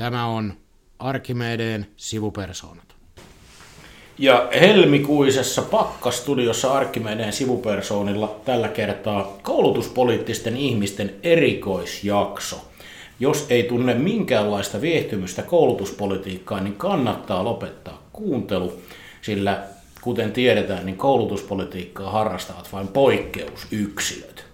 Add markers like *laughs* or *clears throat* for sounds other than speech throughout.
Tämä on Arkimedeen sivupersoonat. Ja helmikuisessa pakkastudiossa Arkimedeen sivupersoonilla tällä kertaa koulutuspoliittisten ihmisten erikoisjakso. Jos ei tunne minkäänlaista viehtymystä koulutuspolitiikkaan, niin kannattaa lopettaa kuuntelu, sillä kuten tiedetään, niin koulutuspolitiikkaa harrastavat vain poikkeusyksilöt.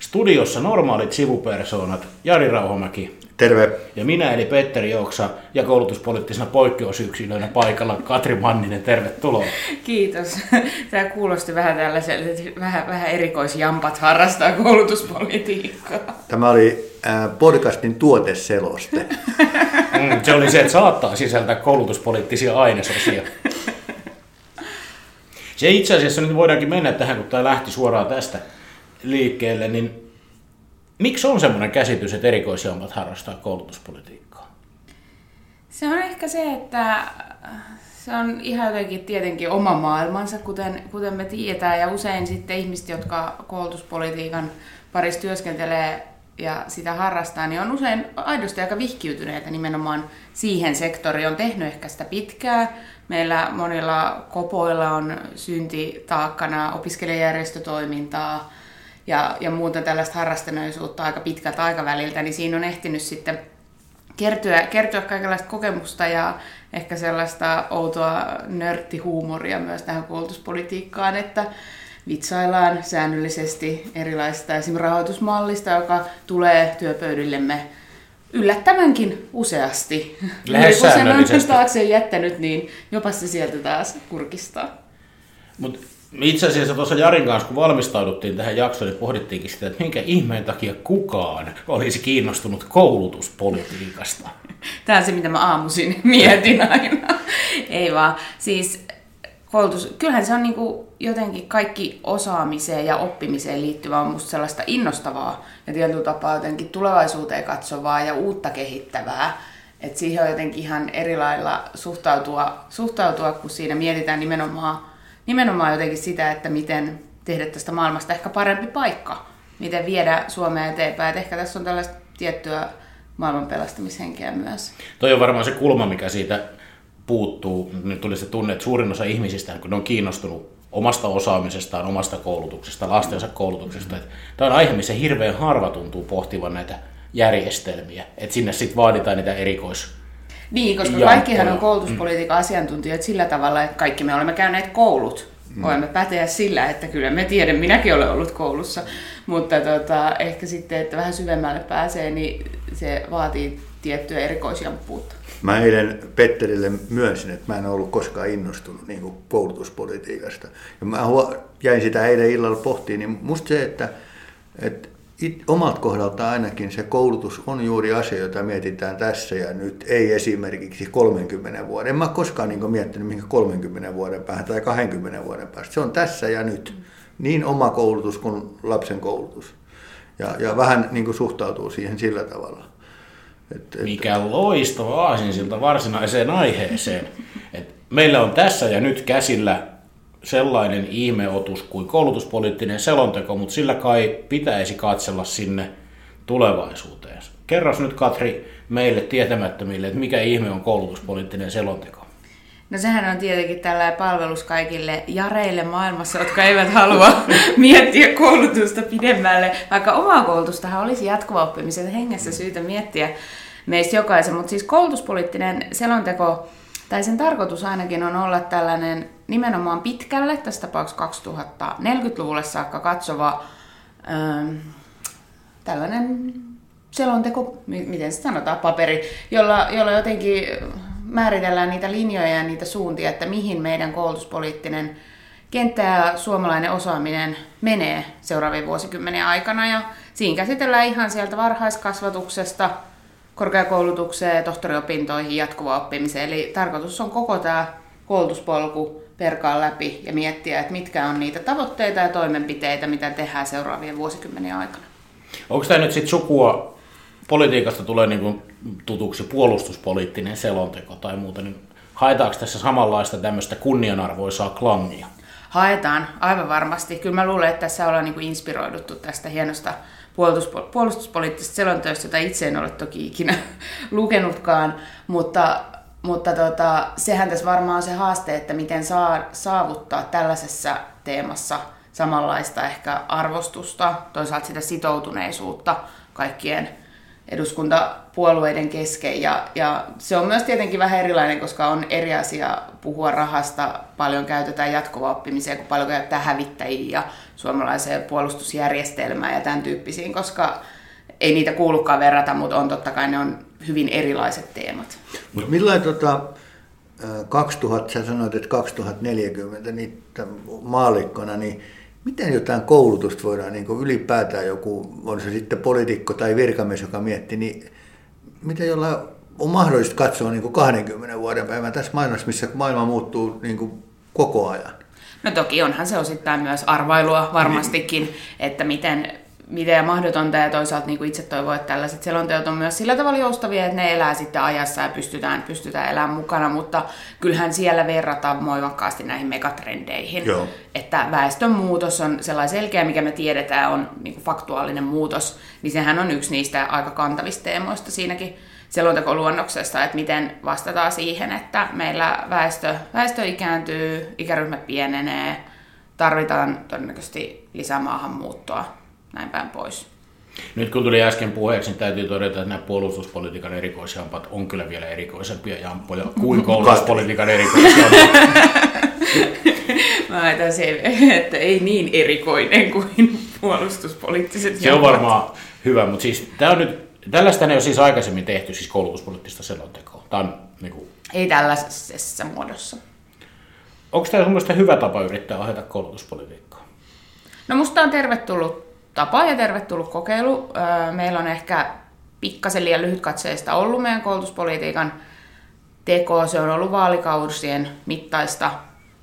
Studiossa normaalit sivupersoonat Jari Rauhamäki Terve. ja minä eli Petteri Jouksa ja koulutuspoliittisena poikkeusyksilöinä paikalla Katri Manninen, tervetuloa. Kiitos. *laughs* Tämä kuulosti vähän tällaiselta, että vähän, vähän erikoisjampat harrastaa koulutuspolitiikkaa. Tämä oli äh, podcastin tuoteseloste. *laughs* Mm, se oli se, että saattaa sisältää koulutuspoliittisia ainesosia. Se itse asiassa nyt voidaankin mennä tähän, kun tämä lähti suoraan tästä liikkeelle, niin miksi on semmoinen käsitys, että erikoisjampat harrastaa koulutuspolitiikkaa? Se on ehkä se, että se on ihan jotenkin tietenkin oma maailmansa, kuten, kuten me tiedetään, ja usein sitten ihmiset, jotka koulutuspolitiikan parissa työskentelee ja sitä harrastaa, niin on usein aidosti aika vihkiytyneitä nimenomaan siihen sektoriin. On tehnyt ehkä sitä pitkää. Meillä monilla kopoilla on syntitaakkana opiskelijajärjestötoimintaa ja, ja muuten tällaista harrastuneisuutta aika pitkältä aikaväliltä, niin siinä on ehtinyt sitten kertyä, kertyä kaikenlaista kokemusta ja ehkä sellaista outoa nörttihuumoria myös tähän koulutuspolitiikkaan, että vitsaillaan säännöllisesti erilaisista esimerkiksi rahoitusmallista, joka tulee työpöydillemme yllättävänkin useasti. Lähes Kun sen on taakse jättänyt, niin jopa se sieltä taas kurkistaa. Mutta itse asiassa tuossa Jarin kanssa, kun valmistauduttiin tähän jaksoon, niin pohdittiinkin sitä, että minkä ihmeen takia kukaan olisi kiinnostunut koulutuspolitiikasta. *laughs* Tämä on se, mitä mä aamuisin *laughs* mietin aina. Ei vaan. Siis koulutus, kyllähän se on niinku jotenkin kaikki osaamiseen ja oppimiseen liittyvää on musta sellaista innostavaa ja tietyllä tapaa jotenkin tulevaisuuteen katsovaa ja uutta kehittävää. Et siihen on jotenkin ihan eri lailla suhtautua, suhtautua, kun siinä mietitään nimenomaan, nimenomaan jotenkin sitä, että miten tehdä tästä maailmasta ehkä parempi paikka. Miten viedä Suomea eteenpäin. Et ehkä tässä on tällaista tiettyä maailman pelastamishenkeä myös. Toi on varmaan se kulma, mikä siitä puuttuu. Nyt tuli se tunne, että suurin osa ihmisistä, kun ne on kiinnostunut omasta osaamisestaan, omasta koulutuksesta, lastensa koulutuksesta. Että Tämä on aihe, missä hirveän harva tuntuu pohtivan näitä järjestelmiä. Että sinne sitten vaaditaan niitä erikois... Niin, koska Jamppoja. kaikkihan on koulutuspolitiikan asiantuntijoita sillä tavalla, että kaikki me olemme käyneet koulut. Voimme päteä sillä, että kyllä me tiedän, minäkin olen ollut koulussa. Mutta tota, ehkä sitten, että vähän syvemmälle pääsee, niin se vaatii tiettyä erikoisjamppuutta. Mä eilen Petterille myönsin, että mä en ollut koskaan innostunut niin kuin koulutuspolitiikasta. Ja mä jäin sitä eilen illalla pohtiin, niin musta se, että, että it, omalta kohdalta ainakin se koulutus on juuri asia, jota mietitään tässä ja nyt, ei esimerkiksi 30 vuoden. En mä koskaan niin miettinyt mihin 30 vuoden päähän tai 20 vuoden päästä. Se on tässä ja nyt. Niin oma koulutus kuin lapsen koulutus. Ja, ja vähän niin suhtautuu siihen sillä tavalla. Et, et, Mikä loistava aasinsilta varsinaiseen aiheeseen. Et meillä on tässä ja nyt käsillä sellainen ihmeotus kuin koulutuspoliittinen selonteko, mutta sillä kai pitäisi katsella sinne tulevaisuuteen. Kerros nyt Katri meille tietämättömille, että mikä ihme on koulutuspoliittinen selonteko. No sehän on tietenkin tällainen palvelus kaikille jareille maailmassa, jotka eivät halua *laughs* miettiä koulutusta pidemmälle. Vaikka omaa koulutustahan olisi jatkuva oppimisen hengessä syytä miettiä meistä jokaisen. Mutta siis koulutuspoliittinen selonteko, tai sen tarkoitus ainakin on olla tällainen nimenomaan pitkälle, tässä tapauksessa 2040-luvulle saakka katsova ähm, tällainen selonteko, mi- miten se sanotaan, paperi, jolla, jolla jotenkin määritellään niitä linjoja ja niitä suuntia, että mihin meidän koulutuspoliittinen kenttä ja suomalainen osaaminen menee seuraavien vuosikymmenien aikana. Ja siinä käsitellään ihan sieltä varhaiskasvatuksesta korkeakoulutukseen, tohtoriopintoihin, jatkuvaan oppimiseen. Eli tarkoitus on koko tämä koulutuspolku perkaa läpi ja miettiä, että mitkä on niitä tavoitteita ja toimenpiteitä, mitä tehdään seuraavien vuosikymmenien aikana. Onko tämä nyt sitten sukua, politiikasta tulee niin tutuksi puolustuspoliittinen selonteko tai muuta, niin haetaanko tässä samanlaista tämmöistä kunnianarvoisaa klangia? haetaan aivan varmasti. Kyllä mä luulen, että tässä ollaan niin inspiroiduttu tästä hienosta puolustuspo- puolustuspoliittisesta selonteosta, jota itse en ole toki ikinä *laughs* lukenutkaan, mutta, mutta tota, sehän tässä varmaan on se haaste, että miten saa, saavuttaa tällaisessa teemassa samanlaista ehkä arvostusta, toisaalta sitä sitoutuneisuutta kaikkien eduskuntapuolueiden kesken. Ja, ja se on myös tietenkin vähän erilainen, koska on eri asia puhua rahasta, paljon käytetään jatkuvaa oppimiseen, kun paljon käytetään hävittäjiä ja suomalaiseen puolustusjärjestelmään ja tämän tyyppisiin, koska ei niitä kuulukaan verrata, mutta on totta kai ne on hyvin erilaiset teemat. Mutta millainen tota, 2000, sä sanoit, että 2040 niin maalikkona, niin miten jotain koulutusta voidaan niin kuin ylipäätään joku, on se sitten poliitikko tai virkamies, joka miettii, niin miten jolla on mahdollista katsoa niin kuin 20 vuoden päivän tässä maailmassa, missä maailma muuttuu niin kuin koko ajan? No toki onhan se osittain myös arvailua varmastikin, että miten miten mahdotonta ja toisaalta niin kuin itse toivon, että tällaiset selonteot on myös sillä tavalla joustavia, että ne elää sitten ajassa ja pystytään, pystytään elämään mukana, mutta kyllähän siellä verrataan voimakkaasti näihin megatrendeihin. Joo. Että väestön muutos on sellainen selkeä, mikä me tiedetään on niin kuin faktuaalinen muutos, niin sehän on yksi niistä aika kantavista teemoista siinäkin selontekoluonnoksesta, että miten vastataan siihen, että meillä väestö, väestö ikääntyy, ikäryhmät pienenee, tarvitaan todennäköisesti lisää maahanmuuttoa näin päin pois. Nyt kun tuli äsken puheeksi, niin täytyy todeta, että nämä puolustuspolitiikan erikoisjampat on kyllä vielä erikoisempia jamppoja kuin koulutuspolitiikan erikoisjampat. *laughs* Mä ajattelin se, että ei niin erikoinen kuin puolustuspoliittiset Se on varmaan hyvä, mutta siis tämä on nyt, tällaista ei ole siis aikaisemmin tehty, siis koulutuspoliittista selontekoa. Tämä on, niin kuin, Ei tällaisessa muodossa. onko tämä sun hyvä tapa yrittää ohjata koulutuspolitiikkaa? No musta on tervetullut tapa ja tervetullut kokeilu. Meillä on ehkä pikkasen liian lyhytkatseista ollut meidän koulutuspolitiikan teko. Se on ollut vaalikausien mittaista,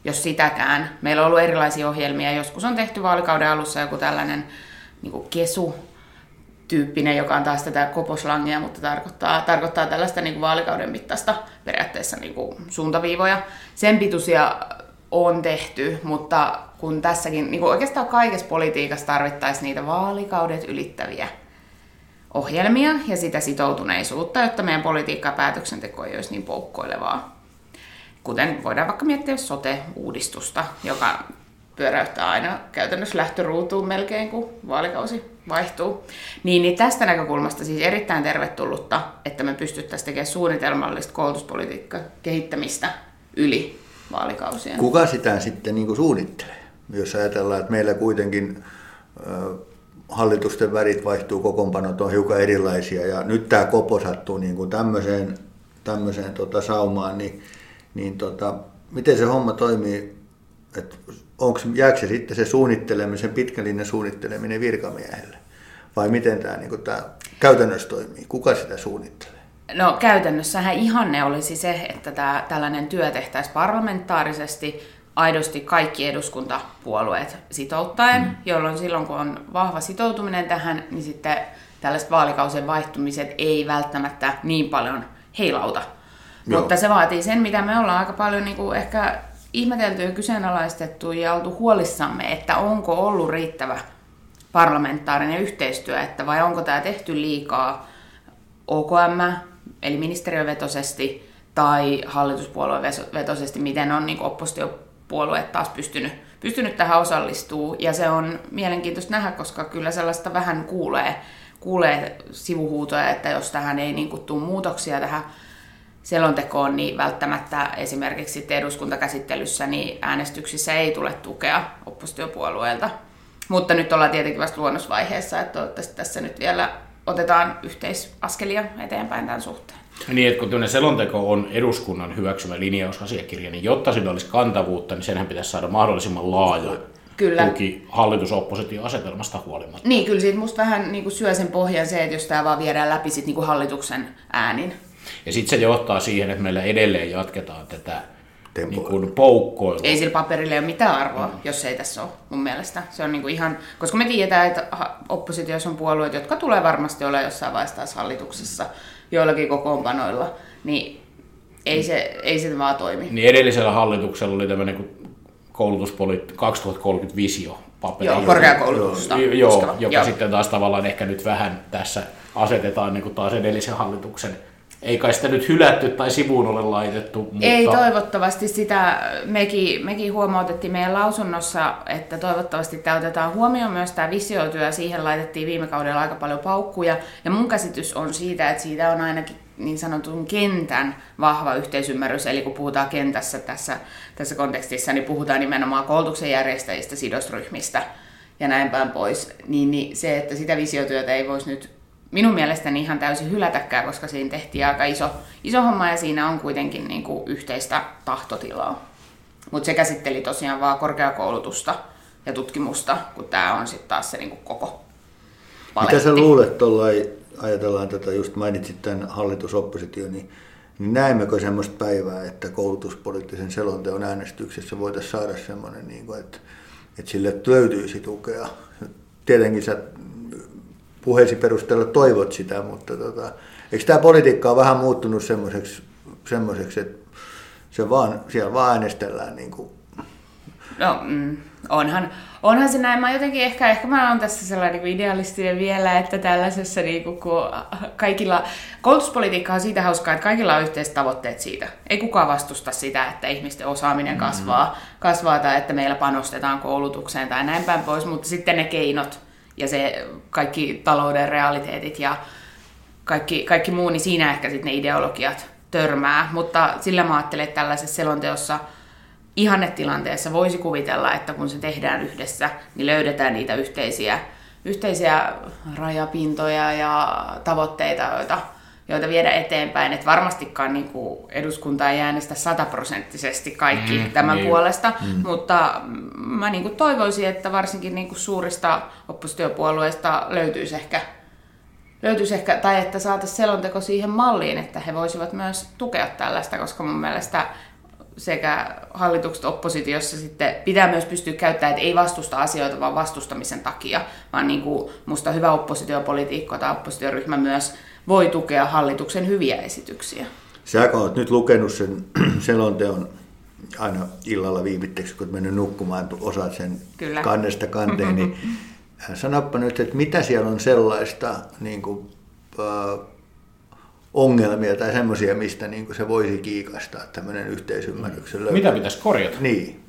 jos sitäkään. Meillä on ollut erilaisia ohjelmia. Joskus on tehty vaalikauden alussa joku tällainen niin kesu tyyppinen, joka on taas tätä koposlangia, mutta tarkoittaa, tarkoittaa tällaista niin kuin vaalikauden mittaista periaatteessa niin kuin suuntaviivoja. Sen pituisia on tehty, mutta kun tässäkin, niin kuin oikeastaan kaikessa politiikassa tarvittaisiin niitä vaalikaudet ylittäviä ohjelmia ja sitä sitoutuneisuutta, jotta meidän politiikka ja päätöksenteko ei olisi niin poukkoilevaa. Kuten voidaan vaikka miettiä sote-uudistusta, joka pyöräyttää aina käytännössä lähtöruutuun melkein, kun vaalikausi vaihtuu. Niin, niin tästä näkökulmasta siis erittäin tervetullutta, että me pystyttäisiin tekemään suunnitelmallista koulutuspolitiikkaa kehittämistä yli vaalikausien. Kuka sitä sitten niin kuin suunnittelee? Jos ajatellaan, että meillä kuitenkin hallitusten värit vaihtuu, kokoonpanot on hiukan erilaisia ja nyt tämä kopo sattuu niin kuin tämmöiseen, tämmöiseen tota saumaan, niin, niin tota, miten se homma toimii? Et onko, jääkö se sitten se suunnittelemisen, pitkällinen suunnitteleminen virkamiehelle? Vai miten tämä, niin käytännössä toimii? Kuka sitä suunnittelee? No käytännössähän ihanne olisi se, että tämä, tällainen työ tehtäisiin parlamentaarisesti, aidosti kaikki eduskuntapuolueet sitouttaen, mm. jolloin silloin kun on vahva sitoutuminen tähän, niin sitten tällaiset vaalikausien vaihtumiset ei välttämättä niin paljon heilauta. Joo. Mutta se vaatii sen, mitä me ollaan aika paljon niin kuin ehkä ihmetelty ja kyseenalaistettu ja oltu huolissamme, että onko ollut riittävä parlamentaarinen yhteistyö, että vai onko tämä tehty liikaa OKM, eli ministeriövetoisesti, tai hallituspuoluevetoisesti, miten on niin oppositiopuolueet taas pystynyt, pystynyt tähän osallistuu. Ja se on mielenkiintoista nähdä, koska kyllä sellaista vähän kuulee, kuulee sivuhuutoja, että jos tähän ei niin tule muutoksia tähän selontekoon, niin välttämättä esimerkiksi eduskuntakäsittelyssä niin äänestyksissä ei tule tukea oppositiopuolueelta. Mutta nyt ollaan tietenkin vasta luonnosvaiheessa, että toivottavasti tässä nyt vielä otetaan yhteisaskelia eteenpäin tämän suhteen. Niin, että kun tämmöinen selonteko on eduskunnan hyväksymä linjausasiakirja, niin jotta sillä olisi kantavuutta, niin senhän pitäisi saada mahdollisimman laaja kyllä. tuki hallitus-oppositio-asetelmasta huolimatta. Niin, kyllä siitä musta vähän niin kuin syö sen pohjan se, että jos tämä vaan viedään läpi sit niin kuin hallituksen äänin. Ja sitten se johtaa siihen, että meillä edelleen jatketaan tätä niin kuin poukkoilua. Ei sillä paperilla ole mitään arvoa, mm. jos ei tässä ole mun mielestä. Se on niin kuin ihan, koska me tiedetään, että oppositiossa on puolueet, jotka tulee varmasti olla jossain vaiheessa taas hallituksessa joillakin kokoonpanoilla, niin ei se, ei se vaan toimi. Niin edellisellä hallituksella oli tämmöinen kuin koulutuspoliitti 2030 visio paperi. Joo, korkeakoulutusta. Joo, joo, joka Joo. sitten taas tavallaan ehkä nyt vähän tässä asetetaan niin kuin taas edellisen hallituksen. Ei kai sitä nyt hylätty tai sivuun ole laitettu, mutta... Ei toivottavasti sitä, mekin, mekin huomautettiin meidän lausunnossa, että toivottavasti tämä otetaan huomioon myös tämä visiotyö, siihen laitettiin viime kaudella aika paljon paukkuja, ja mun käsitys on siitä, että siitä on ainakin niin sanotun kentän vahva yhteisymmärrys, eli kun puhutaan kentässä tässä, tässä kontekstissa, niin puhutaan nimenomaan koulutuksen järjestäjistä, sidosryhmistä ja näin päin pois, niin, niin se, että sitä visiotyötä ei voisi nyt minun mielestäni ihan täysin hylätäkään, koska siinä tehtiin aika iso, iso homma ja siinä on kuitenkin niin kuin yhteistä tahtotilaa. Mutta se käsitteli tosiaan vaan korkeakoulutusta ja tutkimusta, kun tämä on sitten taas se niin kuin koko paletti. Mitä sä luulet tuollain, ajatellaan tätä, just mainitsit tämän hallitusoppositio, niin, niin näemmekö semmoista päivää, että koulutuspoliittisen selonteon äänestyksessä voitaisiin saada semmoinen, niin kuin, että, että sille löytyisi tukea. Tietenkin sä puheesi perusteella toivot sitä, mutta tota, eikö tämä politiikka ole vähän muuttunut semmoiseksi, semmoiseksi että se vaan, siellä vaan äänestellään niin kuin No, mm, onhan, onhan se näin. Mä jotenkin ehkä, ehkä mä oon tässä sellainen niin idealistinen vielä, että tällaisessa niin kuin, kun kaikilla, koulutuspolitiikka on siitä hauskaa, että kaikilla on yhteiset tavoitteet siitä. Ei kukaan vastusta sitä, että ihmisten osaaminen kasvaa, mm. kasvaa tai että meillä panostetaan koulutukseen tai näin päin pois, mutta sitten ne keinot ja se kaikki talouden realiteetit ja kaikki, kaikki muu, niin siinä ehkä sitten ne ideologiat törmää. Mutta sillä mä ajattelen, että tällaisessa selonteossa ihannetilanteessa voisi kuvitella, että kun se tehdään yhdessä, niin löydetään niitä yhteisiä, yhteisiä rajapintoja ja tavoitteita, joita, joita viedä eteenpäin. Että varmastikaan niin kuin eduskunta ei äänestä sataprosenttisesti kaikki mm, tämän niin. puolesta, mm. mutta mä niin kuin toivoisin, että varsinkin niin kuin suurista oppositiopuolueista löytyisi ehkä löytyisi ehkä, tai että saataisiin selonteko siihen malliin, että he voisivat myös tukea tällaista, koska mun mielestä sekä hallitukset oppositiossa sitten pitää myös pystyä käyttämään, että ei vastusta asioita vaan vastustamisen takia, vaan niin kuin musta hyvä oppositiopolitiikko tai oppositioryhmä myös voi tukea hallituksen hyviä esityksiä. Sä kun olet nyt lukenut sen *clears throat* selonteon aina illalla viimitteeksi, kun olet mennyt nukkumaan, osaat sen Kyllä. kannesta kanteen, niin *laughs* sanoppa nyt, että mitä siellä on sellaista niin kuin, äh, ongelmia tai semmoisia, mistä niin kuin se voisi kiikastaa tämmöinen yhteisymmärryksen löytö. Mitä pitäisi korjata? Niin.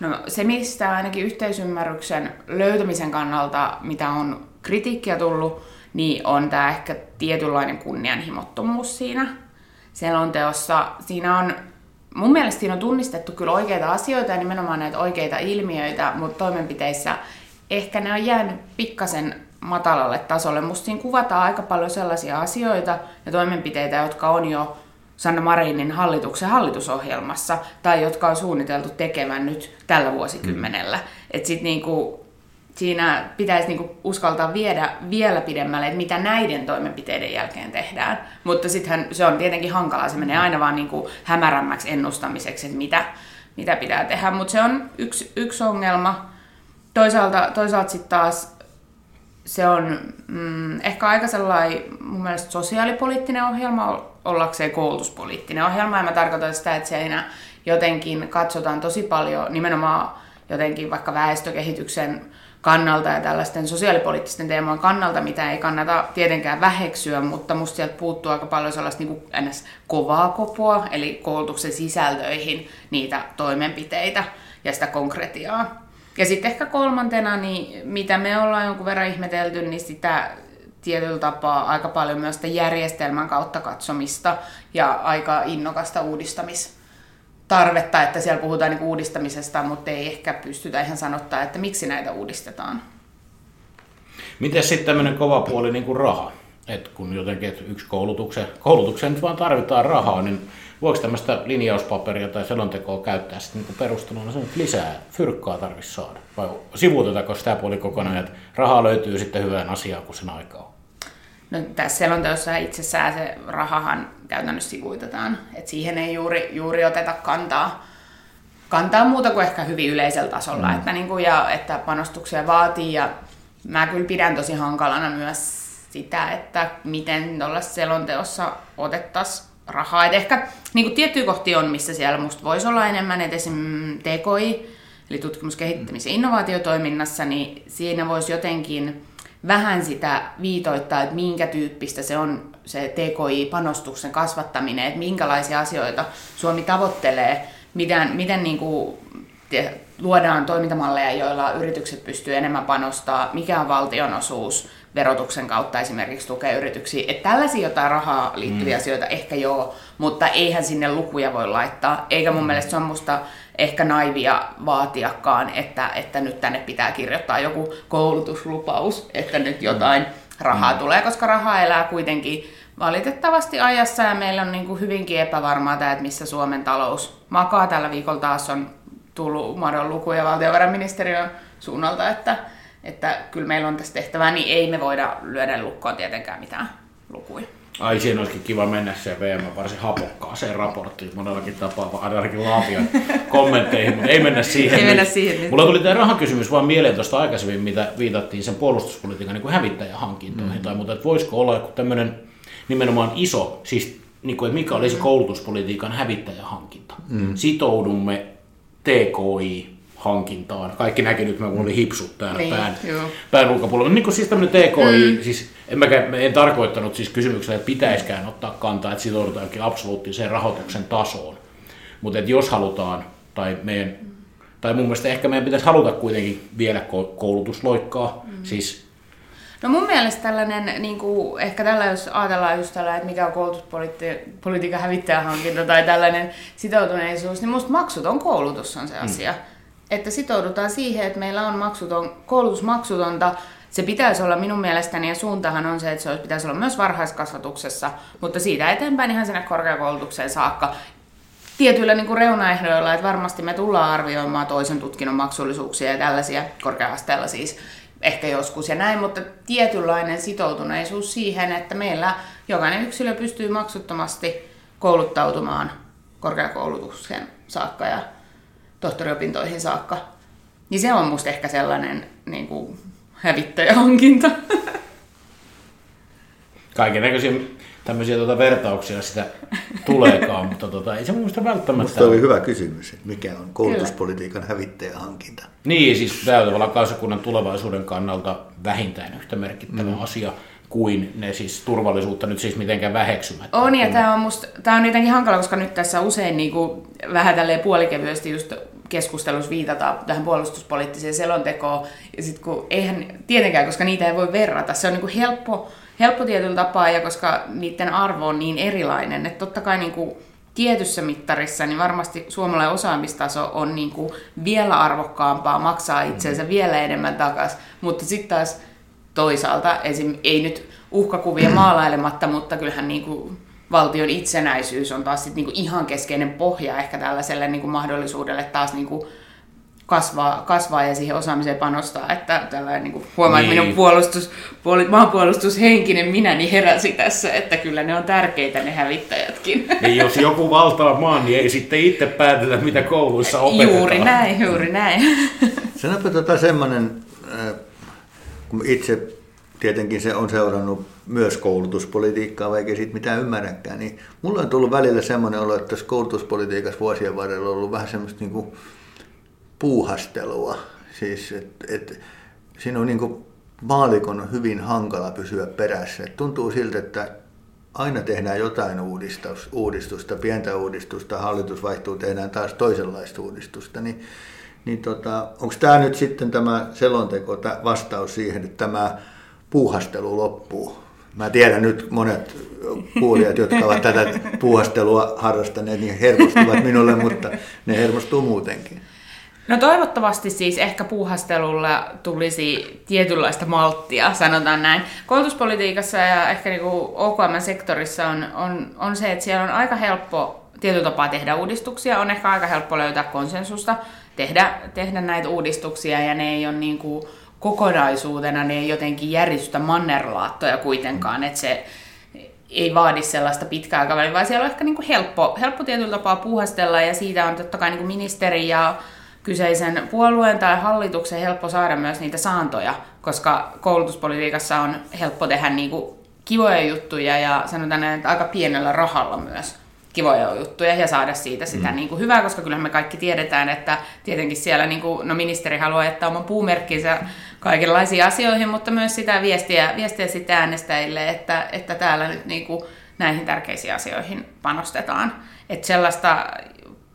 No se, mistä ainakin yhteisymmärryksen löytämisen kannalta, mitä on kritiikkiä tullut, niin on tämä ehkä tietynlainen kunnianhimottomuus siinä selonteossa. Siinä on, mun mielestä siinä on tunnistettu kyllä oikeita asioita ja nimenomaan näitä oikeita ilmiöitä, mutta toimenpiteissä ehkä ne on jäänyt pikkasen matalalle tasolle. Musta siinä kuvataan aika paljon sellaisia asioita ja toimenpiteitä, jotka on jo Sanna Marinin hallituksen hallitusohjelmassa tai jotka on suunniteltu tekemään nyt tällä vuosikymmenellä. Mm. Että sit niinku, siinä pitäisi niinku uskaltaa viedä vielä pidemmälle, että mitä näiden toimenpiteiden jälkeen tehdään. Mutta sittenhän se on tietenkin hankalaa, se menee aina vaan niinku hämärämmäksi ennustamiseksi, että mitä, mitä pitää tehdä. Mutta se on yksi, yksi ongelma. Toisaalta, toisaalta sitten taas se on mm, ehkä aika sellainen mun mielestä sosiaalipoliittinen ohjelma ollakseen koulutuspoliittinen ohjelma. Ja mä tarkoitan sitä, että siinä jotenkin katsotaan tosi paljon nimenomaan jotenkin vaikka väestökehityksen kannalta ja tällaisten sosiaalipoliittisten teemojen kannalta, mitä ei kannata tietenkään väheksyä, mutta musta sieltä puuttuu aika paljon sellaista niin kuin ns. kovaa kopoa, eli koulutuksen sisältöihin niitä toimenpiteitä ja sitä konkretiaa. Ja sitten ehkä kolmantena, niin mitä me ollaan jonkun verran ihmetelty, niin sitä tietyllä tapaa aika paljon myös sitä järjestelmän kautta katsomista ja aika innokasta uudistamistarvetta, että siellä puhutaan niin uudistamisesta, mutta ei ehkä pystytä ihan sanottaa, että miksi näitä uudistetaan. Miten sitten tämmöinen kova puoli niin kuin raha? Et kun jotenkin että yksi koulutuksen, koulutukseen nyt vaan tarvitaan rahaa, niin voiko tämmöistä linjauspaperia tai selontekoa käyttää sitten niin perusteluna sen, että lisää fyrkkaa tarvitsisi saada? Vai sivuutetaanko sitä puoli kokonaan, että rahaa löytyy sitten hyvään asiaan, kun sen aika on? No, tässä selonteossa itsessään se rahahan käytännössä sivuitetaan, että siihen ei juuri, juuri oteta kantaa, kantaa muuta kuin ehkä hyvin yleisellä tasolla, mm. että, niin kuin, ja, että panostuksia vaatii ja mä kyllä pidän tosi hankalana myös sitä, että miten tuolla selonteossa otettaisiin rahaa. Et ehkä niin kuin tiettyjä kohtia on, missä siellä musta voisi olla enemmän, että esim. TKI eli tutkimus-, kehittämis- ja innovaatiotoiminnassa, niin siinä voisi jotenkin vähän sitä viitoittaa, että minkä tyyppistä se on se TKI-panostuksen kasvattaminen, että minkälaisia asioita Suomi tavoittelee, miten, miten niin kuin luodaan toimintamalleja, joilla yritykset pystyy enemmän panostaa, mikä on valtionosuus verotuksen kautta esimerkiksi tukea yrityksiä. Että tällaisia jotain rahaa liittyviä mm. asioita ehkä joo, mutta eihän sinne lukuja voi laittaa. Eikä mun mm. mielestä se on musta ehkä naivia vaatiakaan, että, että nyt tänne pitää kirjoittaa joku koulutuslupaus, että nyt jotain mm. rahaa mm. tulee, koska rahaa elää kuitenkin valitettavasti ajassa ja meillä on niin kuin hyvinkin epävarmaa tämä, että missä Suomen talous makaa. Tällä viikolla taas on tullut madon lukuja valtiovarainministeriön suunnalta, että, että kyllä meillä on tässä tehtävää, niin ei me voida lyödä lukkoon tietenkään mitään lukuja. Ai siinä olisikin kiva mennä se VM varsin hapokkaaseen raporttiin monellakin tapaa, ainakin Laapion *laughs* kommentteihin, mutta ei mennä siihen. Ei mennä siihen nyt. Mulla tuli tämä rahakysymys vaan mieleen tuosta aikaisemmin, mitä viitattiin sen puolustuspolitiikan niin hävittäjähankintoihin, mm. tai mutta että voisiko olla joku tämmöinen nimenomaan iso, siis niin kuin, että mikä olisi mm. koulutuspolitiikan hävittäjähankinta. Mm. Sitoudumme TKI hankintaan. Kaikki näki nyt, kun oli hipsut täällä niin, pään, pään ulkopuolella. Niin kuin siis tämmöinen TKI, mm. siis en, mä, en tarkoittanut siis kysymyksellä, että pitäisikään ottaa kantaa, että sitoudutaankin absoluuttiseen rahoituksen tasoon. Mutta jos halutaan, tai meidän, tai mun mielestä ehkä meidän pitäisi haluta kuitenkin vielä koulutusloikkaa, mm. siis No mun mielestä tällainen, niin kuin, ehkä tällä jos ajatellaan just tällä, että mikä on koulutuspolitiikan hävittäjähankinta tai tällainen sitoutuneisuus, niin musta maksuton koulutus on se mm. asia. Mm. Että sitoudutaan siihen, että meillä on maksuton, koulutusmaksutonta. Se pitäisi olla minun mielestäni, ja suuntahan on se, että se pitäisi olla myös varhaiskasvatuksessa, mutta siitä eteenpäin ihan sinne korkeakoulutukseen saakka tietyillä niin kuin reunaehdoilla, että varmasti me tullaan arvioimaan toisen tutkinnon maksullisuuksia ja tällaisia korkea-asteella siis ehkä joskus ja näin, mutta tietynlainen sitoutuneisuus siihen, että meillä jokainen yksilö pystyy maksuttomasti kouluttautumaan korkeakoulutuksen saakka ja tohtoriopintoihin saakka. Niin se on musta ehkä sellainen niin kuin, hävittäjähankinta. *laughs* Kaiken näköisiä tämmöisiä tuota vertauksia sitä tuleekaan, mutta tuota, ei se minusta välttämättä Musta oli hyvä kysymys, että mikä on koulutuspolitiikan Kyllä. hävittäjähankinta. Niin, siis tämä on tavallaan kansakunnan tulevaisuuden kannalta vähintään yhtä merkittävä mm. asia kuin ne siis turvallisuutta nyt siis mitenkään väheksymättä. On, ja tämä on, musta, tämä on jotenkin hankala, koska nyt tässä usein niin kuin, vähän tälleen puolikevyesti just keskustelussa viitataan tähän puolustuspoliittiseen selontekoon, ja sitten kun eihän tietenkään, koska niitä ei voi verrata, se on niin kuin helppo helppo tietyllä tapaa, ja koska niiden arvo on niin erilainen, että totta kai niin kuin tietyssä mittarissa, niin varmasti suomalainen osaamistaso on niin kuin vielä arvokkaampaa, maksaa itseensä mm. vielä enemmän takaisin, mutta sitten taas toisaalta, esim. ei nyt uhkakuvia maalailematta, mutta kyllähän niin kuin valtion itsenäisyys on taas sit niin kuin ihan keskeinen pohja ehkä tällaiselle niin kuin mahdollisuudelle taas niin kuin kasvaa, kasvaa ja siihen osaamiseen panostaa, että tällainen niin kuin huomaa, niin. että minun puolustus, puoli, maanpuolustushenkinen minäni heräsi tässä, että kyllä ne on tärkeitä ne hävittäjätkin. Niin jos joku valtaa maan, niin ei sitten itse päätetä, mitä kouluissa opetetaan. Juuri näin, juuri näin. *laughs* Sanoppa tota semmoinen, äh, kun itse tietenkin se on seurannut myös koulutuspolitiikkaa, vaikka siitä mitään ymmärräkään, niin mulla on tullut välillä semmoinen olo, että tässä koulutuspolitiikassa vuosien varrella on ollut vähän semmoista niin kuin puuhastelua. Siis, et, et, siinä on niin maalikon on hyvin hankala pysyä perässä. Et tuntuu siltä, että aina tehdään jotain uudistus, uudistusta, pientä uudistusta, hallitus vaihtuu, tehdään taas toisenlaista uudistusta. Niin, niin tota, onko tämä nyt sitten tämä selonteko vastaus siihen, että tämä puuhastelu loppuu? Mä tiedän nyt monet kuulijat, jotka ovat tätä puuhastelua harrastaneet, niin hermostuvat minulle, mutta ne hermostuu muutenkin. No toivottavasti siis ehkä puuhastelulla tulisi tietynlaista malttia, sanotaan näin. Koulutuspolitiikassa ja ehkä niinku OKM-sektorissa on, on, on se, että siellä on aika helppo tietyllä tapaa tehdä uudistuksia, on ehkä aika helppo löytää konsensusta, tehdä, tehdä näitä uudistuksia ja ne ei ole niinku kokonaisuutena, ne ei jotenkin järjestä mannerlaattoja kuitenkaan, että se ei vaadi sellaista pitkää aikaväliä, vaan siellä on ehkä niinku helppo, helppo tietyllä tapaa puuhastella ja siitä on totta kai niinku ministeri ja kyseisen puolueen tai hallituksen helppo saada myös niitä saantoja, koska koulutuspolitiikassa on helppo tehdä niin kuin kivoja juttuja ja sanotaan että aika pienellä rahalla myös. Kivoja juttuja ja saada siitä sitä mm. niin kuin hyvää, koska kyllähän me kaikki tiedetään, että tietenkin siellä niin kuin, no ministeri haluaa jättää oman puumerkkinsä kaikenlaisiin asioihin, mutta myös sitä viestiä, viestiä sitten äänestäjille, että, että täällä nyt niin kuin näihin tärkeisiin asioihin panostetaan. Että sellaista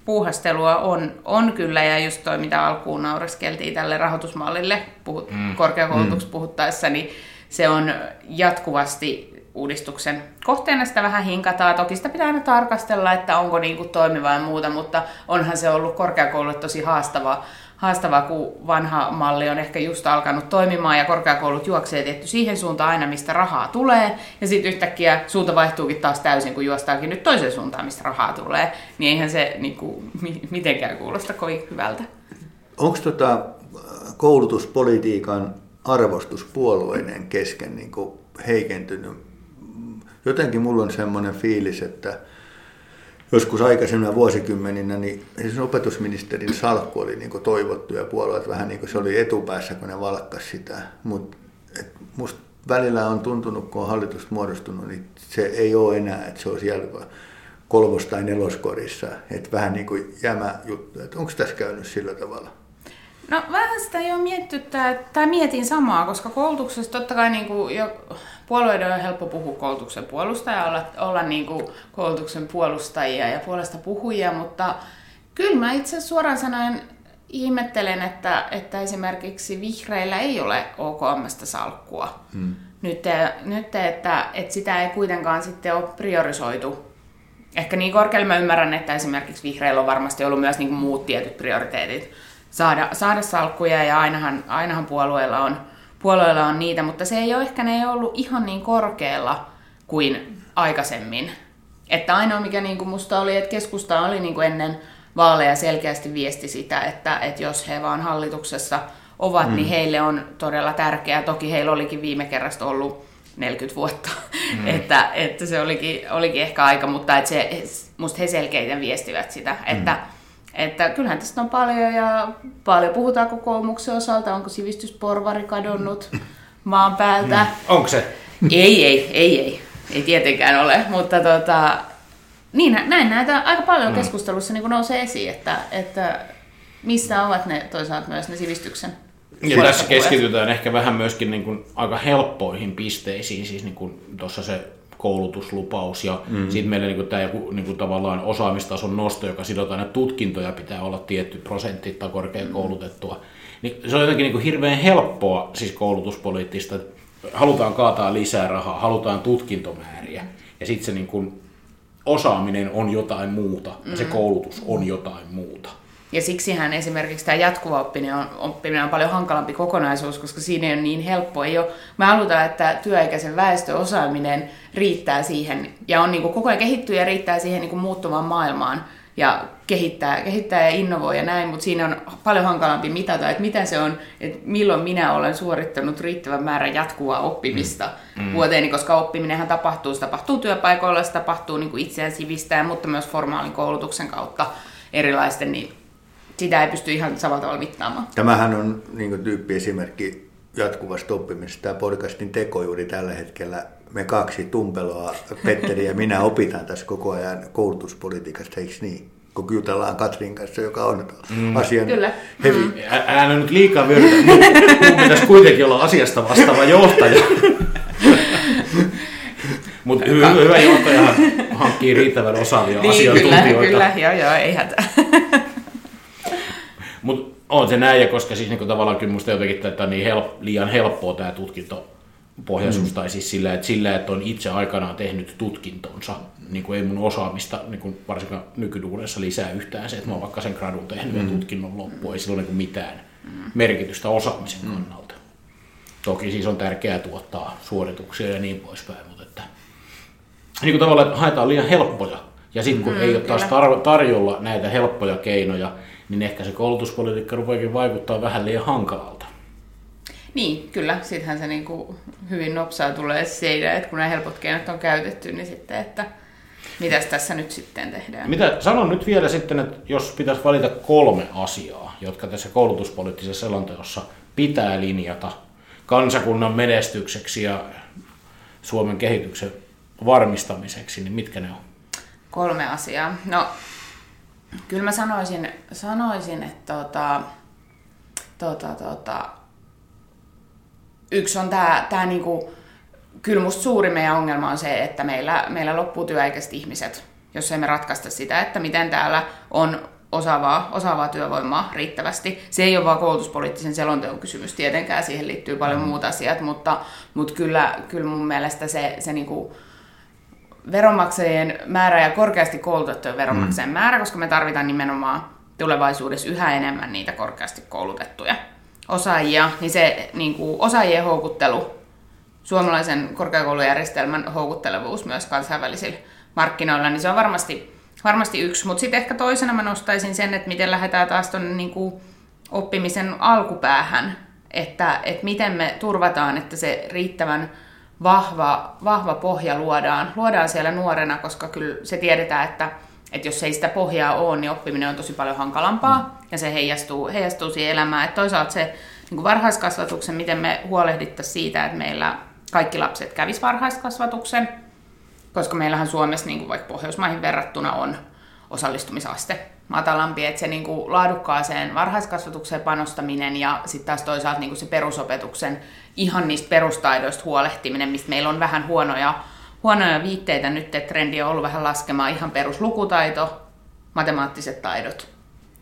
puuhastelua on, on kyllä, ja just toi, mitä alkuun naureskeltiin tälle rahoitusmallille puhut, mm. korkeakoulutuksessa mm. puhuttaessa, niin se on jatkuvasti uudistuksen kohteena sitä vähän hinkataan. Toki sitä pitää aina tarkastella, että onko niin kuin toimiva ja muuta, mutta onhan se ollut korkeakoululle tosi haastavaa, haastavaa, kun vanha malli on ehkä just alkanut toimimaan ja korkeakoulut juoksee tietty siihen suuntaan aina, mistä rahaa tulee. Ja sitten yhtäkkiä suunta vaihtuukin taas täysin, kun juostaakin nyt toiseen suuntaan, mistä rahaa tulee. Niin eihän se niin kuin, *laughs* mitenkään kuulosta kovin hyvältä. Onko tota koulutuspolitiikan arvostus puolueiden kesken niin heikentynyt jotenkin mulla on semmoinen fiilis, että joskus aikaisemmina vuosikymmeninä niin siis opetusministerin salkku oli niin toivottu ja puolueet vähän niin kuin se oli etupäässä, kun ne valkkas sitä. Mutta musta välillä on tuntunut, kun on hallitus muodostunut, niin se ei ole enää, että se on siellä kolmos- tai neloskorissa. Että vähän niin kuin jämä juttu. Onko tässä käynyt sillä tavalla? No vähän sitä jo mietitty, tai mietin samaa, koska koulutuksessa totta kai niin kuin jo puolueiden on helppo puhua koulutuksen puolusta ja olla, olla niin kuin koulutuksen puolustajia ja puolesta puhujia, mutta kyllä mä itse suoraan sanoen ihmettelen, että, että esimerkiksi vihreillä ei ole OKMstä salkkua. Hmm. Nyt, nyt että, että sitä ei kuitenkaan sitten ole priorisoitu. Ehkä niin korkealle mä ymmärrän, että esimerkiksi vihreillä on varmasti ollut myös niin kuin muut tietyt prioriteetit saada, saada salkkuja ja ainahan, ainahan puolueilla on puolueilla on niitä, mutta se ei ole ehkä ne ei ollut ihan niin korkealla kuin aikaisemmin. Että ainoa mikä niin kuin musta oli, että keskusta oli niin kuin ennen vaaleja selkeästi viesti sitä, että, että jos he vaan hallituksessa ovat, niin mm. niin heille on todella tärkeää. Toki heillä olikin viime kerrasta ollut 40 vuotta, mm. *laughs* että, että se olikin, olikin ehkä aika, mutta että se, musta he selkeiten viestivät sitä, että mm että kyllähän tästä on paljon ja paljon puhutaan kokoomuksen osalta. Onko sivistysporvari kadonnut maan päältä? Mm. Onko se? Ei, ei, ei, ei. Ei tietenkään ole, mutta tota, niin, näin näitä aika paljon mm. keskustelussa niin nousee esiin, että, että missä ovat ne toisaalta myös ne sivistyksen ja tässä keskitytään ehkä vähän myöskin niin kuin aika helppoihin pisteisiin, siis niin kuin tuossa se koulutuslupaus ja mm. sitten meillä niin tämä joku, niin tavallaan osaamistason nosto, joka sidotaan, että tutkintoja pitää olla tietty prosentti tai korkeakoulutettua. Mm. Niin se on jotenkin niin hirveän helppoa siis koulutuspoliittista, halutaan kaataa lisää rahaa, halutaan tutkintomääriä ja sitten se niin kuin osaaminen on jotain muuta ja se mm. koulutus on jotain muuta. Ja siksihän esimerkiksi tämä jatkuva oppiminen on, oppiminen on paljon hankalampi kokonaisuus, koska siinä ei ole niin helppo. Ei ole, me halutaan, että työikäisen väestöosaaminen riittää siihen ja on niin kuin koko ajan kehittyy ja riittää siihen niin kuin muuttuvaan maailmaan ja kehittää, kehittää ja innovoi ja näin, mutta siinä on paljon hankalampi mitata, että mitä se on, että milloin minä olen suorittanut riittävän määrän jatkuvaa oppimista mm. mm. vuoteeni, koska oppiminenhan tapahtuu, se tapahtuu työpaikoilla, se tapahtuu niin kuin itseään sivistää, mutta myös formaalin koulutuksen kautta erilaisten niin sitä ei pysty ihan samalla tavalla mittaamaan. Tämähän on niin tyyppi esimerkki jatkuvasta oppimisesta. Tämä podcastin teko juuri tällä hetkellä me kaksi tumpeloa, Petteri ja minä opitaan tässä koko ajan koulutuspolitiikasta, eikö niin? kun jutellaan Katrin kanssa, joka on mm. asian Kyllä. hevi. Mm. Älä nyt liikaa vyörytä. Mun pitäisi kuitenkin olla asiasta vastaava johtaja. Mutta hyvä, hyvä johtaja hankkii riittävän osaavia niin, asiantuntijoita. Kyllä, kyllä, joo, joo, ei hätä. On se näin, ja koska siis niin tavallaan kyllä musta jotenkin tätä niin help, liian helppoa tämä tutkinto pohjaisuus, mm. tai siis sillä, että sillä, että on itse aikanaan tehnyt tutkintonsa, niin kuin ei mun osaamista niin kuin varsinkaan nykyduudessa lisää yhtään se, että mä oon vaikka sen gradun tehnyt mm. ja tutkinnon loppuun, ei sillä ole niin mitään merkitystä osaamisen mm. kannalta. Toki siis on tärkeää tuottaa suorituksia ja niin poispäin, mutta että niin kuin tavallaan, että haetaan liian helppoja, ja sitten kun mm, ei ole taas tar- tarjolla näitä helppoja keinoja, niin ehkä se koulutuspolitiikka rupeakin vaikuttaa vähän liian hankalalta. Niin, kyllä. Sittenhän se niin kuin hyvin nopsaa tulee siitä, että kun nämä helpot keinot on käytetty, niin sitten, että mitäs tässä nyt sitten tehdään? Mitä, sanon nyt vielä sitten, että jos pitäisi valita kolme asiaa, jotka tässä koulutuspoliittisessa selonteossa pitää linjata kansakunnan menestykseksi ja Suomen kehityksen varmistamiseksi, niin mitkä ne on? Kolme asiaa. No, kyllä mä sanoisin, sanoisin että tota, tota, tota, yksi on tämä tää niinku, kyllä musta suuri meidän ongelma on se, että meillä, meillä loppuu työikäiset ihmiset, jos emme ratkaista sitä, että miten täällä on osaavaa, osaavaa työvoimaa riittävästi. Se ei ole vain koulutuspoliittisen selonteon kysymys tietenkään, siihen liittyy paljon mm. muut asiat, mutta, mutta kyllä, kyllä mun mielestä se, se niinku veronmaksajien määrä ja korkeasti koulutettujen veronmaksajien mm. määrä, koska me tarvitaan nimenomaan tulevaisuudessa yhä enemmän niitä korkeasti koulutettuja osaajia, niin se niin kuin, osaajien houkuttelu, suomalaisen korkeakoulujärjestelmän houkuttelevuus myös kansainvälisillä markkinoilla, niin se on varmasti, varmasti yksi. Mutta sitten ehkä toisena mä nostaisin sen, että miten lähdetään taas tuonne niin oppimisen alkupäähän, että, että miten me turvataan, että se riittävän vahva, vahva pohja luodaan, luodaan siellä nuorena, koska kyllä se tiedetään, että, että jos ei sitä pohjaa ole, niin oppiminen on tosi paljon hankalampaa mm. ja se heijastuu, heijastuu siihen elämään. Että toisaalta se niin varhaiskasvatuksen, miten me huolehdittaisiin siitä, että meillä kaikki lapset kävis varhaiskasvatuksen, koska meillähän Suomessa niin kuin vaikka Pohjoismaihin verrattuna on osallistumisaste matalampi, että se niin kuin laadukkaaseen varhaiskasvatukseen panostaminen ja sitten taas toisaalta niin kuin se perusopetuksen ihan niistä perustaidoista huolehtiminen, mistä meillä on vähän huonoja, huonoja viitteitä nyt, että trendi on ollut vähän laskemaan ihan peruslukutaito, matemaattiset taidot.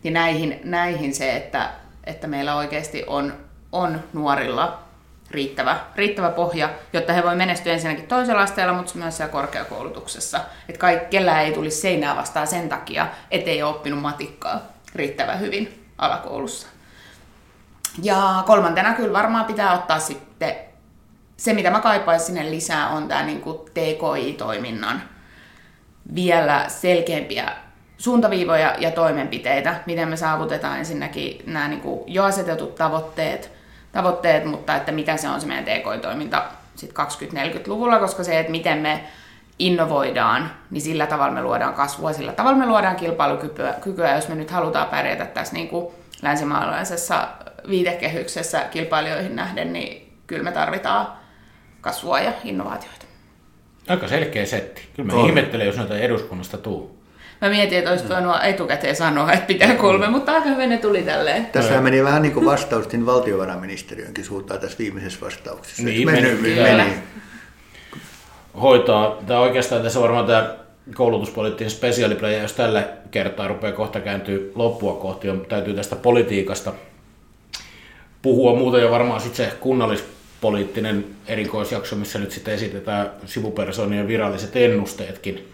Ja näihin, näihin se, että, että meillä oikeasti on, on nuorilla riittävä, riittävä pohja, jotta he voi menestyä ensinnäkin toisella asteella, mutta myös siellä korkeakoulutuksessa. Että kaikilla ei tulisi seinää vastaan sen takia, ettei ole oppinut matikkaa riittävän hyvin alakoulussa. Ja kolmantena kyllä varmaan pitää ottaa sitten se, mitä mä kaipaisin sinne lisää, on tämä niin TKI-toiminnan vielä selkeämpiä suuntaviivoja ja toimenpiteitä, miten me saavutetaan ensinnäkin nämä niin jo asetetut tavoitteet, tavoitteet, mutta että mitä se on se meidän TKI-toiminta sitten 20-40-luvulla, koska se, että miten me innovoidaan, niin sillä tavalla me luodaan kasvua, sillä tavalla me luodaan kilpailukykyä, kykyä, jos me nyt halutaan pärjätä tässä niin kuin länsimaalaisessa viitekehyksessä kilpailijoihin nähden, niin kyllä me tarvitaan kasvua ja innovaatioita. Aika selkeä setti. Kyllä mä ihmettelen, jos noita eduskunnasta tuu. Mä mietin, että olisi voinut etukäteen sanoa, että pitää kolme, mm. mutta aika hyvin ne tuli tälleen. Tässä no. meni vähän niin kuin vastaustin valtiovarainministeriönkin suuntaan tässä viimeisessä vastauksessa. Niin, meni, meni, meni. Hoitaa. Tämä oikeastaan tässä varmaan tämä koulutuspoliittinen spesiaaliplaya, jos tällä kertaa rupeaa kohta kääntyy loppua kohti, on, täytyy tästä politiikasta puhua muuta ja varmaan sitten se kunnallispoliittinen erikoisjakso, missä nyt sitten esitetään sivupersonien viralliset ennusteetkin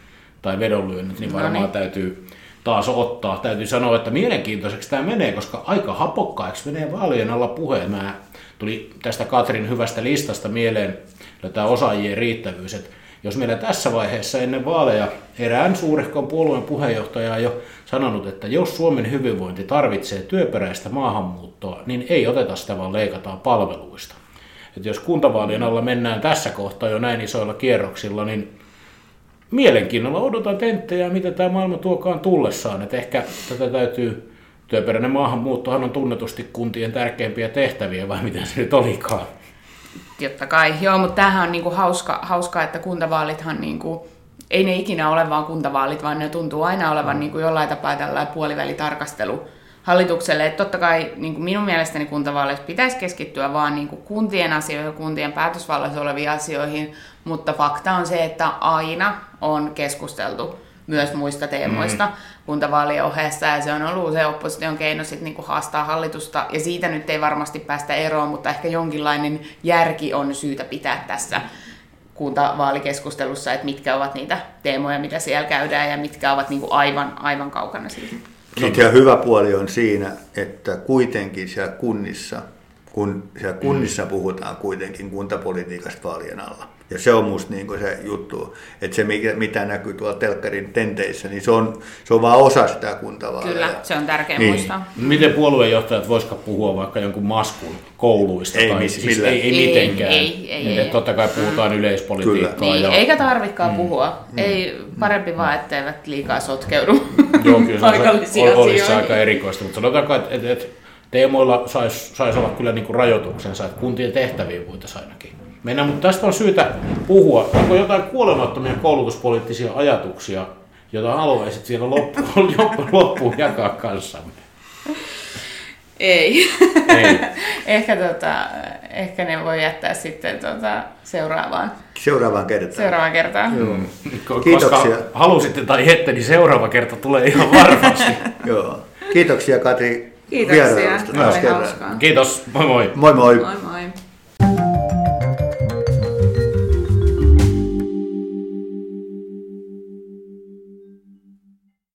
tai vedonlyönnit, niin varmaan no niin. täytyy taas ottaa. Täytyy sanoa, että mielenkiintoiseksi tämä menee, koska aika hapokkaiksi menee vaalien alla puheen. Mä tuli tästä Katrin hyvästä listasta mieleen tämä osaajien riittävyys, että jos meillä tässä vaiheessa ennen vaaleja erään suurehkon puolueen puheenjohtaja on jo sanonut, että jos Suomen hyvinvointi tarvitsee työperäistä maahanmuuttoa, niin ei oteta sitä, vaan leikataan palveluista. Että jos kuntavaalien alla mennään tässä kohtaa jo näin isoilla kierroksilla, niin mielenkiinnolla odotan tenttejä, mitä tämä maailma tuokaan tullessaan. Että ehkä tätä täytyy, työperäinen maahanmuuttohan on tunnetusti kuntien tärkeimpiä tehtäviä, vai miten se nyt olikaan. Totta kai, joo, mutta tämähän on niinku hauska, hauska, että kuntavaalithan niinku, ei ne ikinä ole vaan kuntavaalit, vaan ne tuntuu aina olevan niinku jollain tapaa tällainen puolivälitarkastelu hallitukselle. Että totta kai niin kuin minun mielestäni kuntavaaleissa pitäisi keskittyä vaan niin kuin kuntien asioihin, kuntien päätösvallassa oleviin asioihin, mutta fakta on se, että aina on keskusteltu myös muista teemoista mm. kuntavaalien ohessa, ja se on ollut se opposition keino sit niinku haastaa hallitusta, ja siitä nyt ei varmasti päästä eroon, mutta ehkä jonkinlainen järki on syytä pitää tässä kuntavaalikeskustelussa, että mitkä ovat niitä teemoja, mitä siellä käydään, ja mitkä ovat niinku aivan, aivan kaukana siitä. Sitten hyvä puoli on siinä, että kuitenkin siellä kunnissa, kun siellä kunnissa puhutaan kuitenkin kuntapolitiikasta vaalien alla, ja se on musta niin se juttu, että se mitä näkyy tuolla telkkarin tenteissä, niin se on, se on vaan osa sitä kuntavaaleja. Kyllä, se on tärkeä niin. muistaa. Miten puoluejohtajat voisivat puhua vaikka jonkun maskun kouluista? Ei, tai, siis ei, ei, mitenkään. Ei, ei, ei, Totta kai puhutaan mm. yleispolitiikkaa. Niin, ja... Eikä tarvikaan mm. puhua. Mm. Ei, parempi vaan, etteivät liikaa sotkeudu *laughs* Joo, kyllä se on, olisi aika erikoista, mutta sanotaanko, että, että, että teemoilla saisi sais olla kyllä niin kuin rajoituksensa, että kuntien tehtäviin voitaisiin ainakin mennä, mutta tästä on syytä puhua. Onko jotain kuolemattomia koulutuspoliittisia ajatuksia, jota haluaisit vielä loppuun, *laughs* loppuun jakaa kanssamme? Ei. Ei. *laughs* ehkä, tota, ehkä ne voi jättää sitten tota, seuraavaan, Seuraavaan kertaan. seuraavaan kertaan. Ko- Kiitoksia. Koska halusitte tai ette, niin seuraava kerta tulee ihan varmasti. *laughs* Joo. Kiitoksia Katri Kiitoksia. vierailusta Oli taas kerran. hauskaa. Kiitos, moi moi. Moi moi. Moi moi.